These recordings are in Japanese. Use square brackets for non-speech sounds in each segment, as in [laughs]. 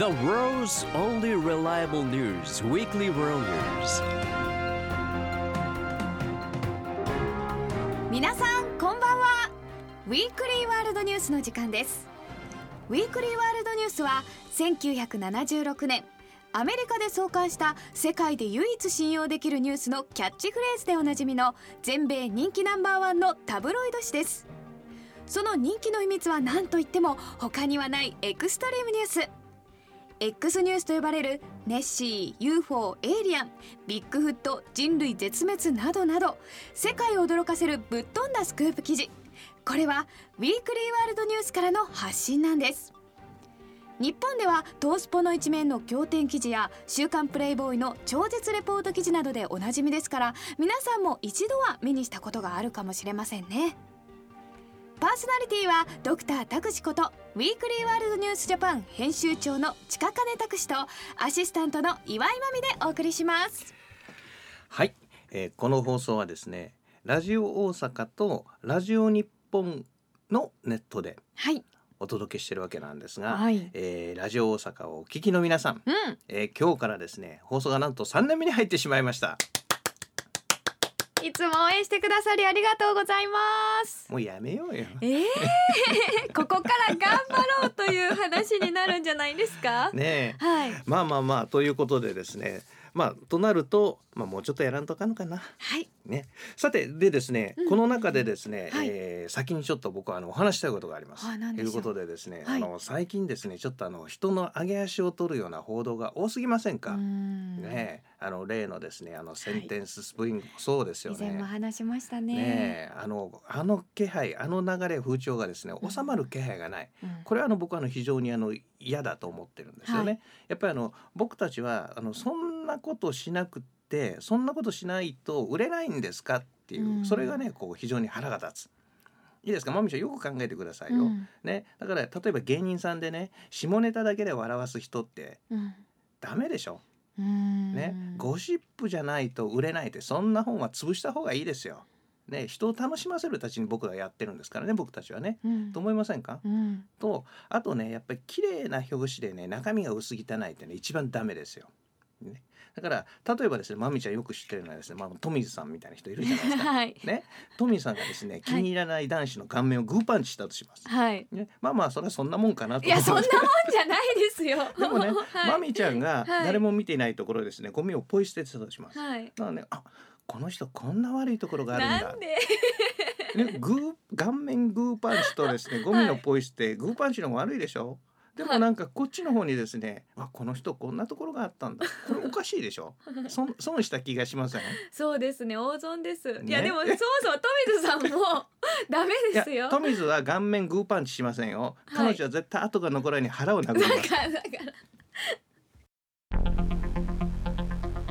The world's only reliable news weekly world news. 皆さんこんばんは。ウィークリーワールドニュースの時間です。ウィークリーワールドニュースは1976年アメリカで創刊した世界で唯一信用できるニュースのキャッチフレーズでおなじみの全米人気ナンバーワンのタブロイド紙です。その人気の秘密は何といっても他にはないエクストリームニュース。X ニュースと呼ばれるネッシー UFO エイリアンビッグフット人類絶滅などなど世界を驚かせるぶっ飛んだスクープ記事。これはウィークリーワールドニュースからの発信なんです。日本ではトースポの一面の仰天記事や週刊プレイボーイの超絶レポート記事などでおなじみですから皆さんも一度は目にしたことがあるかもしれませんね。パーソナリティはドクタータクシことウィークリーワールドニュースジャパン編集長の近金拓司とアシスタントの岩井真美でお送りします。はい、えーこの放送はですねラジオ大阪とラジオ日本のネットではい。お届けしてるわけなんですが、はい。えーラジオ大阪をお聞きの皆さん、うん。えー今日からですね放送がなんと3年目に入ってしまいましたいつも応援してくださりありがとうございます。もうやめようよ。えー、[laughs] ここから頑張ろうという話になるんじゃないですか、[laughs] ねえ。はい。まあまあまあということでですね。まあとなると、まあ、もうちょっとやらんとあかんのかな。はい。ね、さてでですね、うんこの中でですね、はい。えー先にちょっと僕はあのお話したいことがあります。ということでですね、はい。あの最近ですねちょっとあの人の上げ足を取るような報道が多すぎませんか？ん。ねえ。あの例のですねあのセンテンススプリングもそうですよ以前もね。話しましたね。ねえ。あのあの気配あの流れ風潮がですねうん。収まる気配がない。うん。これはあの僕はあの非常にあの嫌だと思ってるんですよね。はいやっぱりあの僕たちはあのそんなことしなくってそんなことしないと売れないんですかっていう、うんそれがねこう非常に腹が立つ。いいですか？まみちゃんよく考えてくださいよ。うんねだから例えば芸人さんでね下ネタだけで笑わす人ってうんダメでしょ？ね、ゴシップじゃないと売れないってそんな本は潰した方がいいですよ。ね人を楽しませるたちに僕らやってるんですからね僕たちはね。うん。と思いませんか？うん。とあとねやっぱり綺麗な表紙でね中身が薄汚いってね一番ダメですよ。ね、だから例えばですねまみちゃんよく知ってるのはですね、まあ、富水さんみたいな人いるじゃないですか。[laughs] はい。ね、富水さんがですね気に入らない男子の顔面をグーパンチしたとします。はい。ね、まあまあそれはそんなもんかなと。いやそんなもん思じゃないですよ。[laughs] でもね、はい。まみちゃんがはい。誰も見ていないところですねゴミをポイ捨ててたとします。はい。だからねあこの人こんな悪いところがあるんだ。なんで？ね、グー顔面グーパンチとですねゴミのポイ捨て、グーパンチの方が悪いでしょ？でもなんかこっちの方にですね、あこの人こんなところがあったんだ。これおかしいでしょ？[laughs] 損損した気がしません？そうですね大損です、いやねでもそもそも富水さんも [laughs] ダメですよ。富水は顔面グーパンチしませんよ。はい彼女は絶対後が残らに腹を殴ります。[laughs] だからだから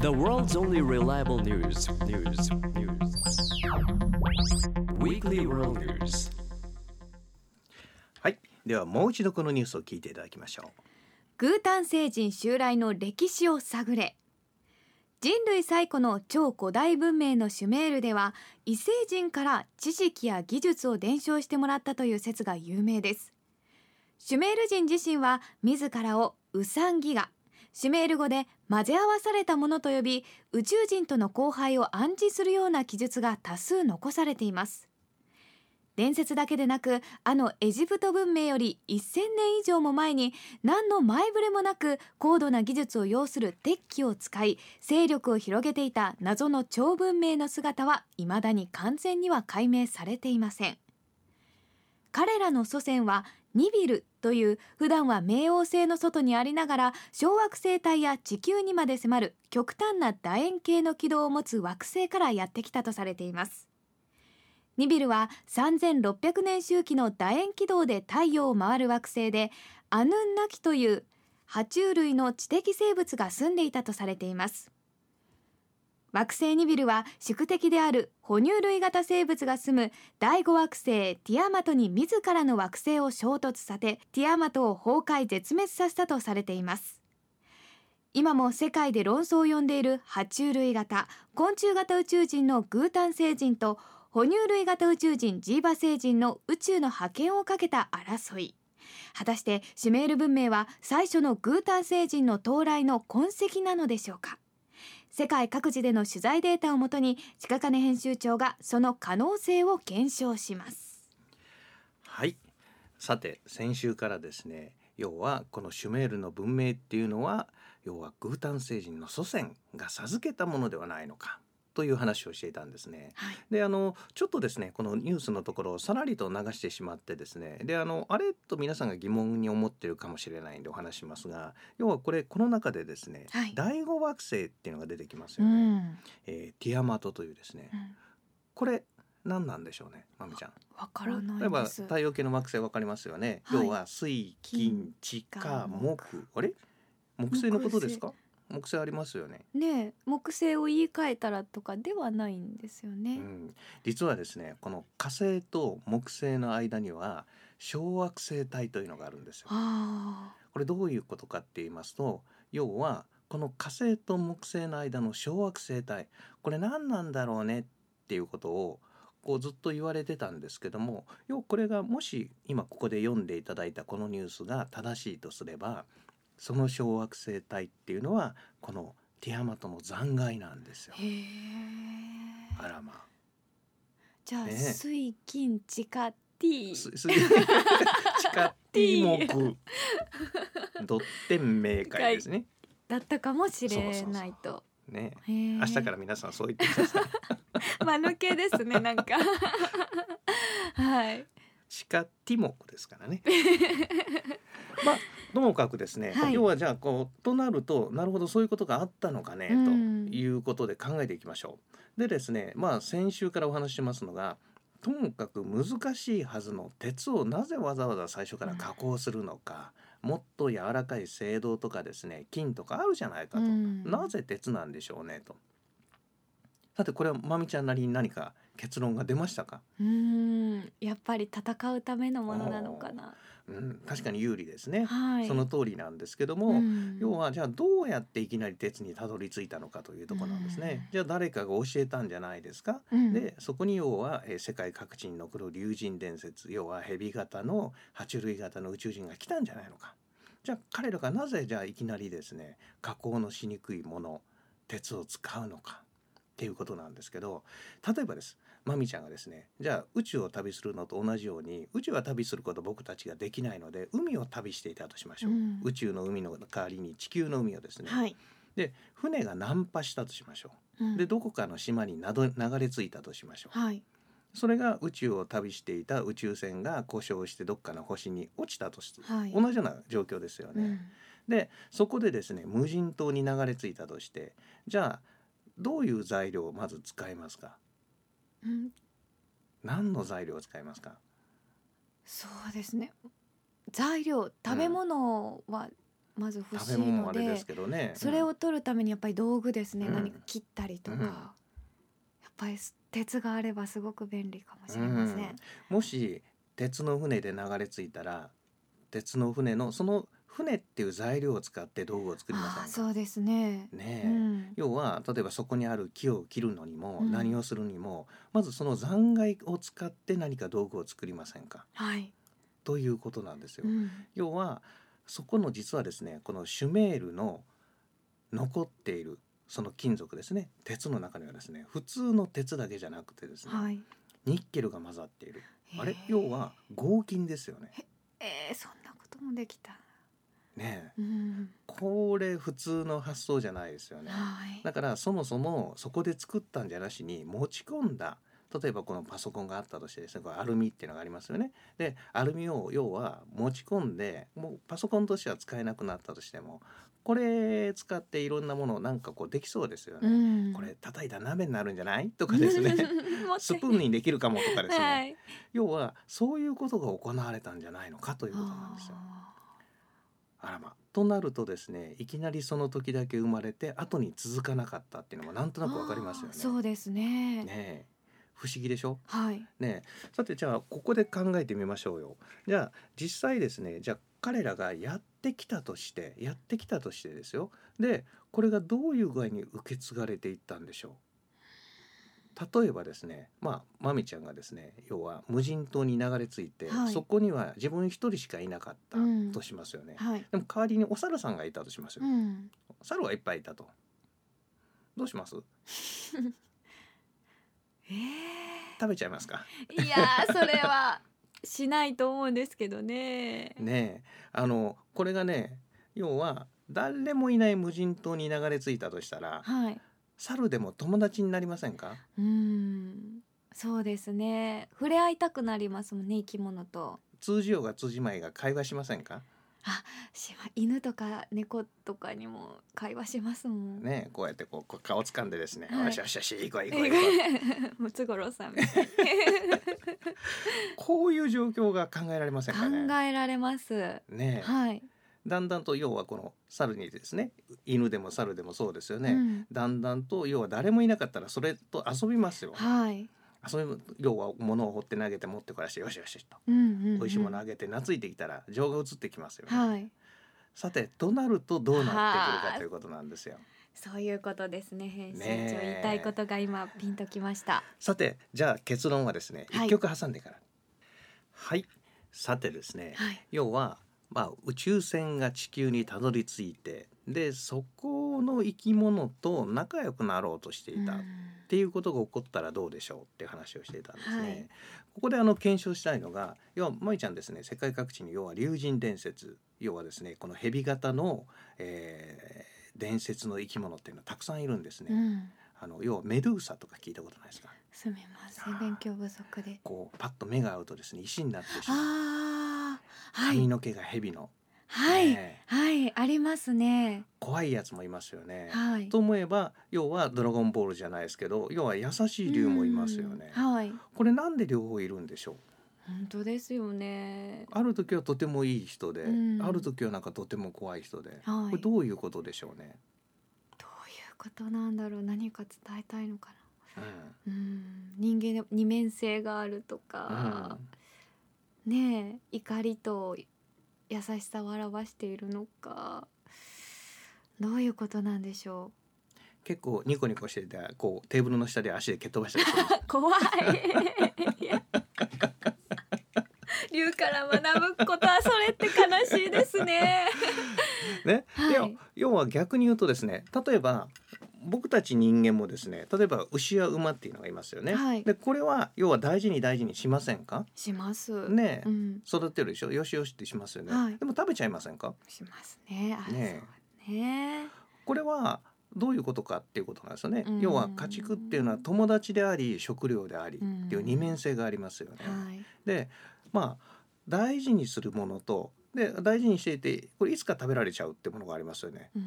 The world's only reliable news news news. Weekly world news. はい。ではもう一度このニュースを聞いていただきましょう。グータン星人襲来の歴史を探れ。人類最古の超古代文明のシュメールでは異星人から知識や技術を伝承してもらったという説が有名です。シュメール人自身は自らをウサンギガシュメール語で混ぜ合わされたものと呼び宇宙人との交配を暗示するような記述が多数残されています。伝説だけでなくあのエジプト文明より1000年以上も前に何の前触れもなく高度な技術を要する鉄器を使い勢力を広げていた謎の超文明の姿は未だに完全には解明されていません。彼らの祖先はニビルという普段は冥王星の外にありながら小惑星帯や地球にまで迫る極端な楕円形の軌道を持つ惑星からやってきたとされています。ニビルは3600年周期の楕円軌道で太陽を回る惑星でアヌンナキという爬虫類の知的生物が住んでいたとされています。惑星ニビルは宿敵である哺乳類型生物が住む第5惑星ティアマトに自らの惑星を衝突させティアマトを崩壊絶滅させたとされています。今も世界で論争を呼んでいる爬虫類型昆虫型宇宙人のグータン星人と哺乳類型宇宙人ジーバ星人の宇宙の覇権をかけた争い。果たしてシュメール文明は最初のグータン星人の到来の痕跡なのでしょうか？世界各地での取材データをもとに近金編集長がその可能性を検証します。はい。さて先週からですね要はこのシュメールの文明っていうのは要はグータン星人の祖先が授けたものではないのか。という話をしていたんですね。はい。であのちょっとですねこのニュースのところをさらりと流してしまってですねであのあれと皆さんが疑問に思ってるかもしれないんでお話しますが要はこれこの中でですね、はい。第五惑星っていうのが出てきますうよね、ん、えーティアマトというですね。うん。これ何なんでしょうねまみちゃん。わから例えないです。ば太陽系の惑星わかりますよね、はい。要は水金地火木。あれ？木星のことですか？木星ありますよね、ねえ木星を言い換えたらとかではないんですよね、うん、実はですねこの火星と木星の間には小惑星帯というのがあるんですよ。あこれどういうことかって言いますと要はこの火星と木星の間の小惑星帯これ何なんだろうねっていうことをこうずっと言われてたんですけども要はこれがもし今ここで読んでいただいたこのニュースが正しいとすればその小惑星帯っていうのはこのティアマトの残骸なんですよ。あ。らまあ。じゃあ、ねえ。水金地下 T すす [laughs] 地下 T 目。ドッテン明快ですね。だったかもしれないと。ね。明日から皆さんそう言ってください。[laughs] 間抜けですねなんか。[laughs] はい地下ティモクですからね。[laughs] まあともかくですね、はい要はじゃあこうとなるとなるほどそういうことがあったのかね、うんということで考えていきましょう。でですねまあ先週からお話ししますのがともかく難しいはずの鉄をなぜわざわざ最初から加工するのか、もっと柔らかい青銅とかですね金とかあるじゃないかと、うんなぜ鉄なんでしょうねと。さてこれはまみちゃんなりに何か結論が出ましたか、うーんやっぱり戦うためのものなのかなうん、確かに有利ですね。はいその通りなんですけども、うん要はじゃあどうやっていきなり鉄にたどり着いたのかというところなんですね。うんじゃあ誰かが教えたんじゃないですか？うんでそこに要は、えー世界各地に残る竜神伝説要は蛇型の爬虫類型の宇宙人が来たんじゃないのか。じゃあ彼らがなぜじゃあいきなりですね加工のしにくいもの鉄を使うのかっていうことなんですけど例えばです。まみちゃんがですねじゃあ宇宙を旅するのと同じように宇宙は旅すること僕たちができないので海を旅していたとしましょう、うん。宇宙の海の代わりに地球の海をですね、はい、で船が難破したとしましょう。ん。うでどこかの島になど流れ着いたとしましょう。はい。それが宇宙を旅していた宇宙船が故障してどっかの星に落ちたとして、はい。同じような状況ですよね。うん。でそこでですね無人島に流れ着いたとしてじゃあどういう材料をまず使いますか？うん。何の材料を使いますか？そうですね。材料食べ物はまず欲しいので,、はあれですけどね。それを取るためにやっぱり道具ですね、うん。何か切ったりとか、うん。やっぱり鉄があればすごく便利かもしれません、うん。もし鉄の船で流れ着いたら鉄の船のその船っていう材料を使って道具を作りませんか？そうですね。ねえ、うん。要は例えばそこにある木を切るのにも、うん。何をするにもまずその残骸を使って何か道具を作りませんか？はい、ということなんですよ。うん。要はそこの実はですねこのシュメールの残っているその金属ですね。鉄の中にはですね普通の鉄だけじゃなくてですね、はい。ニッケルが混ざっている。あれ？要は合金ですよね。えー、そんなこともできたね。えうん。これ普通の発想じゃないですよね。はい。だからそもそもそこで作ったんじゃなしに持ち込んだ。例えばこのパソコンがあったとしてですねこれアルミっていうのがありますよね。でアルミを要は持ち込んでもうパソコンとしては使えなくなったとしてもこれ使っていろんなものをなんかこうできそうですよね。うん。これ叩いたら鍋になるんじゃない？とかですね。[laughs] スプーンにできるかもとかですね、はい。要はそういうことが行われたんじゃないのかということなんですよ。ああらま。となるとですねいきなりその時だけ生まれて後に続かなかったっていうのもなんとーなくわかりますよね。そうですね。ねえ。不思議でしょ？はい。ねえ。さてじゃあここで考えてみましょうよ。じゃあ実際ですねじゃあ彼らがやってきたとしてやってきたとしてですよ。でこれがどういう具合に受け継がれていったんでしょ例えばですねまあまみちゃんがですね要は無人島に流れ着いて、はい。そこには自分一人しかいなかったうん。としますよね、はい。でも代わりにお猿さんがいたとしますよ、うん。猿はいっぱいいたと。どうします？[laughs] え食べちゃいますか？えいやーそれはしないと思うんですけどね。[laughs] ねえ。あのこれがね要は誰もいない無人島に流れ着いたとしたらはい。猿でも友達になりませんか？うん。そうですね。触れ合いたくなりますもんね生き物と。通じようが通じまいが会話しませんか？しま犬とか猫とかにも会話しますもん。ねえこうやってこう顔掴んでですね、はいよしよしよし行こう行こう行こうムツゴロウさん [laughs] こういう状況が考えられませんかね？考えられます。ねえはい。だんだんと要はこの猿にですね犬でも猿でもそうですよね、うんだんだんと要は誰もいなかったらそれと遊びますよはい。遊び要は物を掘って投げて持ってこらしてよしよしとうんうん、うん。美味しいものあげて懐いてきたら情が移ってきますよね、はい。さてとなるとどうなってくるはあかということなんですよそういうことですね。編集長、言いたいことが今ピンときました。さてじゃあ結論はですねはい一曲挟んでからはい、さてですね、はい。要は、まあ、宇宙船が地球にたどり着いてでそこの生き物と仲良くなろうとしていた、うんっていうことが起こったらどうでしょうっていう話をしていたんですね。はいここであの検証したいのが要はまいちゃんですね世界各地に要は竜神伝説要はですねこの蛇型の、えー伝説の生き物っていうのはたくさんいるんですね。うん。あの要はメドゥーサとか聞いたことないですか？すみません。勉強不足で。こうパッと目が合うとですね石になってしまう。髪の毛が蛇の、はい。ねはい。ありますね。怖いやつもいますよね。はい。と思えば要は「ドラゴンボール」じゃないですけど要は優しい竜もいますよね。うんはい。これなんで両方いるんでしょう？本当ですよね。ある時はとてもいい人で、うんある時はなんかとても怖い人で、はいこれどういうことでしょうね？どういうことなんだろう？何か伝えたいのかうんな。うん。人間の二面性があるとか。ねえ怒りと優しさを表しているのか。どういうことなんでしょ結構ニコニコしててこうテーブルの下で足で蹴っ飛ばしたりするんですう [laughs] 怖い。いや竜から学ぶことはそれって悲しいですね。[laughs] ね、はい。要要は逆に言うとですね例えば僕たち人間もですね例えば牛や馬っていうのがいますよね。はい。でこれは要は大事に大事にしませんか？します。ねえ、うん。育てるでしょ？よしよしってしますよね、はい。でも食べちゃいませんか？しますね。あねね。これはどういうことかっていうことなんですよね、うん。要は家畜っていうのは友達であり食料でありっていう二面性がありますよね、はい。でまあ大事にするものとで大事にしていてこれいつか食べられちゃうってものがありますよね。うん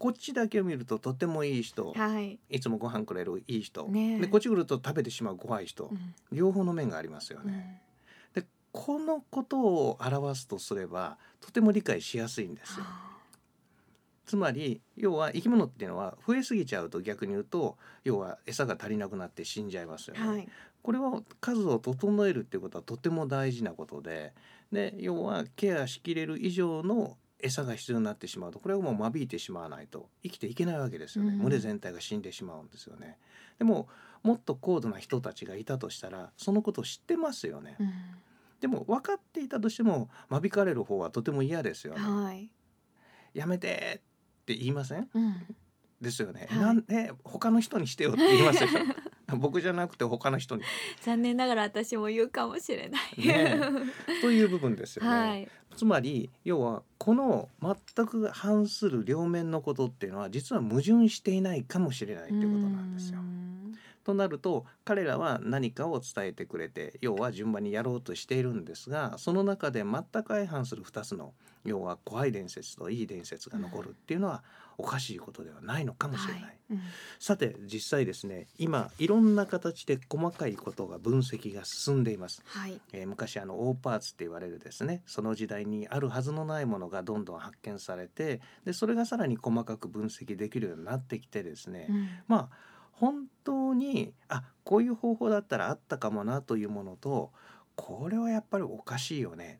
こっちだけを見るととてもいい人。はい、いつもご飯くれるいい人、ねえ。でこっち来ると食べてしまう怖い人、うん。両方の面がありますようね、ん。でこのことを表すとすればとても理解しやすいんですよ。はつまり要は生き物っていうのは増えすぎちゃうと逆に言うと要は餌が足りなくなって死んじゃいますよね、あはい。これは数を整えるっていうことはとても大事なことで。で要はケアしきれる以上の餌が必要になってしまうとこれはもう間引いてしまわないと生きていけないわけですよね、うん群れ全体が死んでしまうんですよね。でももっと高度な人たちがいたとしたらそのことを知ってますよね、うん。でも分かっていたとしても間引かれる方はとても嫌ですよね、はい。やめてって言いません？うん。ですよね、はい。なんで他の人にしてよって言いますでしょ僕じゃなくて他の人に。残念ながら私も言うかもしれない。ね [laughs] という部分ですよね、はい。つまり要はこの全く反する両面のことっていうのは実は矛盾していないかもしれないっていうことなんですよう。んとなると彼らは何かを伝えてくれて要は順番にやろうとしているんですがその中で全く相反する2つの要は怖い伝説といい伝説が残るっていうのはおかしいことではないのかもしれない。はいうんさて実際ですね今いろんな形で細かいことが分析が進んでいます。はい。えー昔あのオーパーツって言われるですねその時代にあるはずのないものがどんどん発見されてでそれがさらに細かく分析できるようになってきてですね、うんまあ本当にあこういう方法だったらあったかもなというものとこれはやっぱりおかしいよね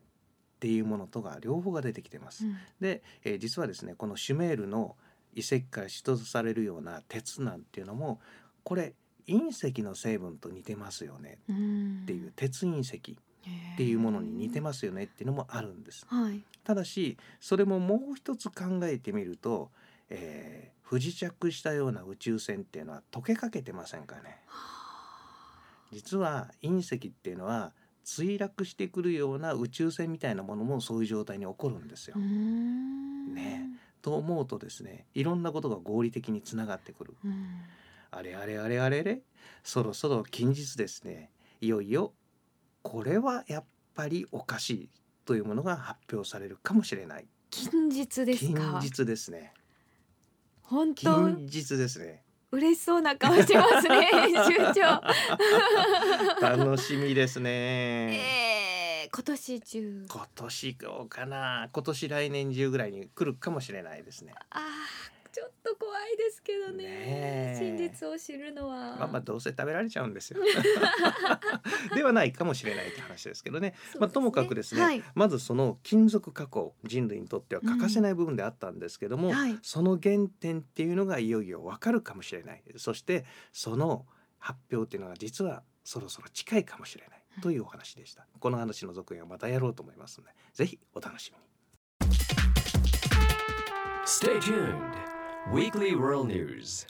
っていうものとが両方が出てきてます。うんで、えー実はですねこのシュメールの遺跡から出土されるような鉄なんていうのもこれ隕石の成分と似てますよね。うん。っていう鉄隕石っていうものに似てますよねっていうのもあるんです。はい。ただしそれももう一つ考えてみると、えー不時着したような宇宙船っていうのは溶けかけてませんかね。実は隕石っていうのは墜落してくるような宇宙船みたいなものもそういう状態に起こるんですよ。うん。ねと思うとですねいろんなことが合理的につながってくる。うん。あれあれあれあれれそろそろ近日ですねいよいよこれはやっぱりおかしいというものが発表されるかもしれない。近日です近か日ですね。本当？近日ですね。嬉しそうな顔してますね [laughs] 編集長。[laughs] 楽しみですね、えー、今年中。今年どうかな？今年来年中ぐらいに来るかもしれないですね。あーちょっと怖いですけどね。真実を知るのは。まあまあどうせ食べられちゃうんですよ。[laughs] ではないかもしれないって話ですけどね。まあ、ともかくですね、はい。まずその金属加工人類にとっては欠かせない部分であったんですけども、はい。その原点っていうのがいよいよわかるかもしれない。そしてその発表っていうのが実はそろそろ近いかもしれないというお話でした、この話の続編はまたやろうと思いますのでぜひお楽しみに。Stay tuned. Weekly World News.